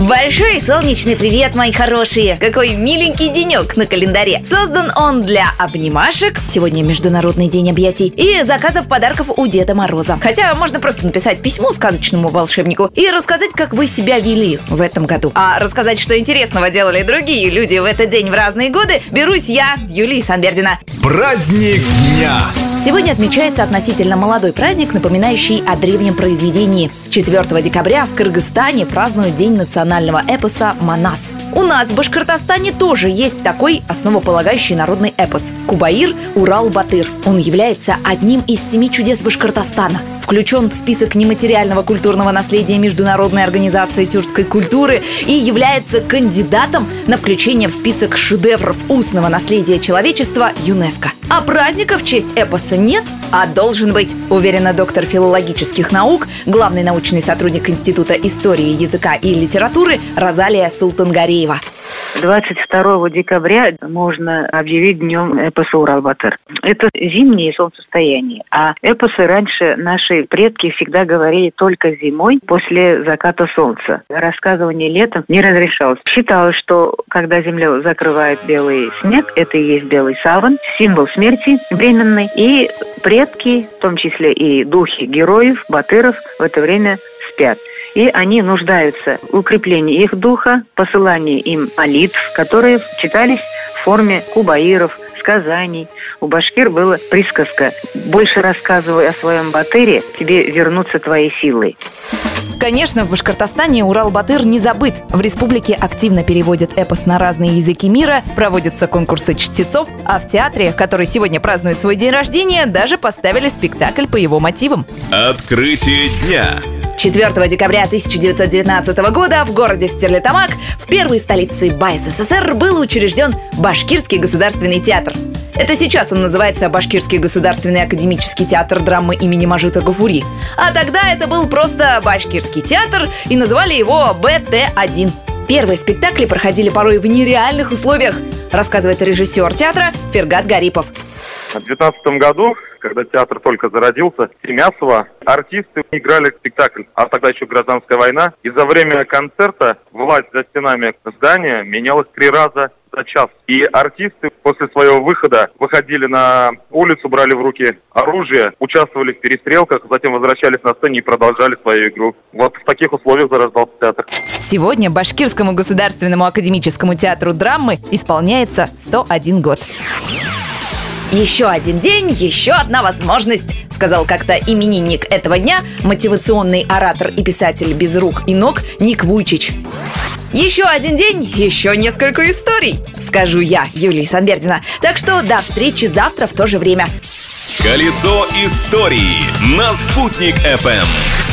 Большой солнечный привет, мои хорошие! Какой миленький денек на календаре! Создан он для обнимашек, сегодня Международный день объятий, и заказов подарков у Деда Мороза. Хотя можно просто написать письмо сказочному волшебнику и рассказать, как вы себя вели в этом году. А рассказать, что интересного делали другие люди в этот день в разные годы, берусь я, Юлия Санбердина. Праздник дня! Сегодня отмечается относительно молодой праздник, напоминающий о древнем произведении. 4 декабря в Кыргызстане празднуют День национального эпоса «Манас». У нас в Башкортостане тоже есть такой основополагающий народный эпос – Кубаир Урал-Батыр. Он является одним из семи чудес Башкортостана. Включен в список нематериального культурного наследия Международной организации тюркской культуры и является кандидатом на включение в список шедевров устного наследия человечества ЮНЕСКО. А праздника в честь эпоса нет, а должен быть, уверена доктор филологических наук, главный научный сотрудник Института истории, языка и литературы Розалия Султангареева. 22 декабря можно объявить днем эпоса Урал-Батыр. Это зимнее солнцестояние, а эпосы раньше наши предки всегда говорили только зимой после заката солнца. Рассказывание летом не разрешалось. Считалось, что когда землю закрывает белый снег, это и есть белый саван, символ смерти временной, и предки, в том числе и духи героев, батыров, в это время спят и они нуждаются в укреплении их духа, посылании им молитв, которые читались в форме кубаиров, сказаний. У башкир была присказка «Больше рассказывай о своем батыре, тебе вернутся твои силы». Конечно, в Башкортостане Урал-Батыр не забыт. В республике активно переводят эпос на разные языки мира, проводятся конкурсы чтецов, а в театре, который сегодня празднует свой день рождения, даже поставили спектакль по его мотивам. Открытие дня. 4 декабря 1919 года в городе Стерлитамак, в первой столице БАССР, был учрежден Башкирский государственный театр. Это сейчас он называется Башкирский государственный академический театр драмы имени Мажита Гафури. А тогда это был просто Башкирский театр и называли его БТ-1. Первые спектакли проходили порой в нереальных условиях, рассказывает режиссер театра Фергат Гарипов. В 2019 году, когда театр только зародился, в Тимясово артисты играли спектакль, а тогда еще гражданская война. И за время концерта власть за стенами здания менялась три раза за час. И артисты после своего выхода выходили на улицу, брали в руки оружие, участвовали в перестрелках, затем возвращались на сцене и продолжали свою игру. Вот в таких условиях зарождался театр. Сегодня Башкирскому государственному академическому театру драмы исполняется 101 год. Еще один день, еще одна возможность, сказал как-то именинник этого дня, мотивационный оратор и писатель без рук и ног Ник Вуйчич. Еще один день, еще несколько историй, скажу я, Юлия Санбердина. Так что до встречи завтра в то же время. Колесо истории на «Спутник FM.